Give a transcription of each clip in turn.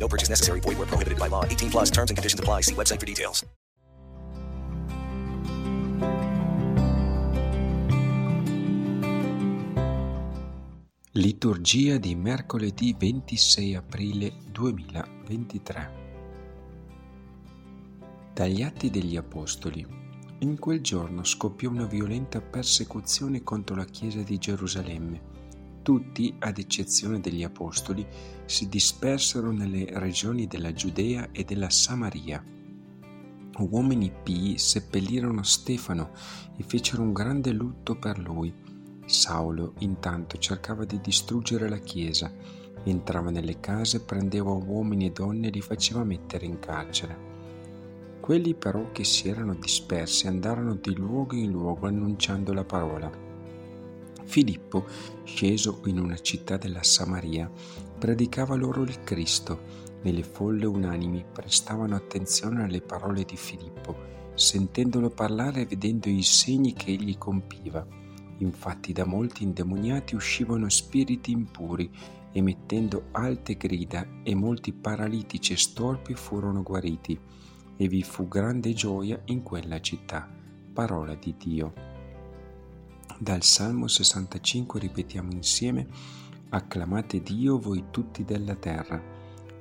No purchase necessary. Void where prohibited by law. 18 plus terms and conditions apply. See website for details. Liturgia di mercoledì 26 aprile 2023 Dagli Atti degli Apostoli In quel giorno scoppiò una violenta persecuzione contro la Chiesa di Gerusalemme. Tutti, ad eccezione degli Apostoli, si dispersero nelle regioni della Giudea e della Samaria. Uomini pii seppellirono Stefano e fecero un grande lutto per lui Saulo intanto cercava di distruggere la chiesa, entrava nelle case, prendeva uomini e donne e li faceva mettere in carcere. Quelli però che si erano dispersi andarono di luogo in luogo annunciando la parola. Filippo, sceso in una città della Samaria, predicava loro il Cristo e le folle unanimi prestavano attenzione alle parole di Filippo, sentendolo parlare e vedendo i segni che egli compiva Infatti da molti indemoniati uscivano spiriti impuri, emettendo alte grida, e molti paralitici e storpi furono guariti, e vi fu grande gioia in quella città. Parola di Dio. Dal Salmo 65 ripetiamo insieme, Acclamate Dio voi tutti della terra.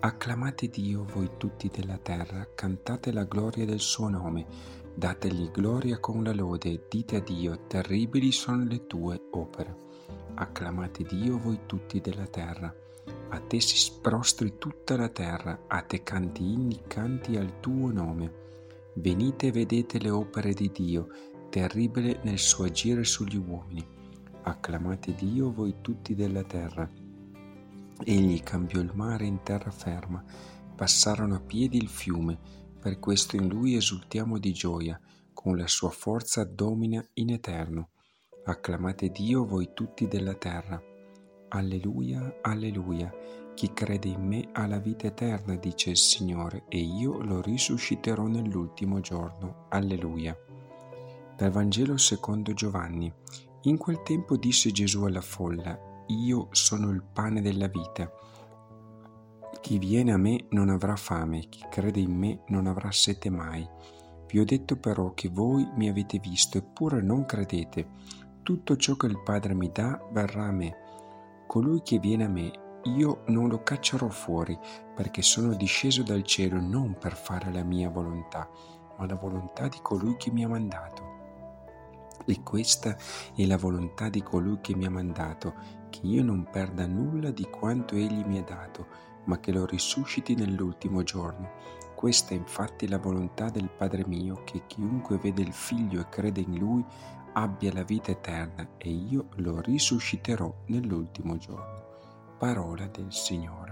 Acclamate Dio voi tutti della terra, cantate la gloria del suo nome Dategli gloria con la lode, dite a Dio, terribili sono le tue opere. Acclamate Dio voi tutti della terra. A te si sprostri tutta la terra, a te canti inni, canti al tuo nome. Venite e vedete le opere di Dio, terribile nel suo agire sugli uomini. Acclamate Dio voi tutti della terra. Egli cambiò il mare in terra ferma, passarono a piedi il fiume, per questo in Lui esultiamo di gioia, con la sua forza domina in eterno. Acclamate Dio voi tutti della terra. Alleluia, alleluia. Chi crede in me ha la vita eterna, dice il Signore, e io lo risusciterò nell'ultimo giorno. Alleluia. Dal Vangelo secondo Giovanni. In quel tempo disse Gesù alla folla, Io sono il pane della vita. Chi viene a me non avrà fame, chi crede in me non avrà sete mai. Vi ho detto però che voi mi avete visto eppure non credete. Tutto ciò che il Padre mi dà verrà a me. Colui che viene a me, io non lo caccerò fuori, perché sono disceso dal cielo non per fare la mia volontà, ma la volontà di colui che mi ha mandato. E questa è la volontà di colui che mi ha mandato, che io non perda nulla di quanto egli mi ha dato, ma che lo risusciti nell'ultimo giorno. Questa è infatti la volontà del Padre mio, che chiunque vede il Figlio e crede in Lui abbia la vita eterna e io lo risusciterò nell'ultimo giorno. Parola del Signore.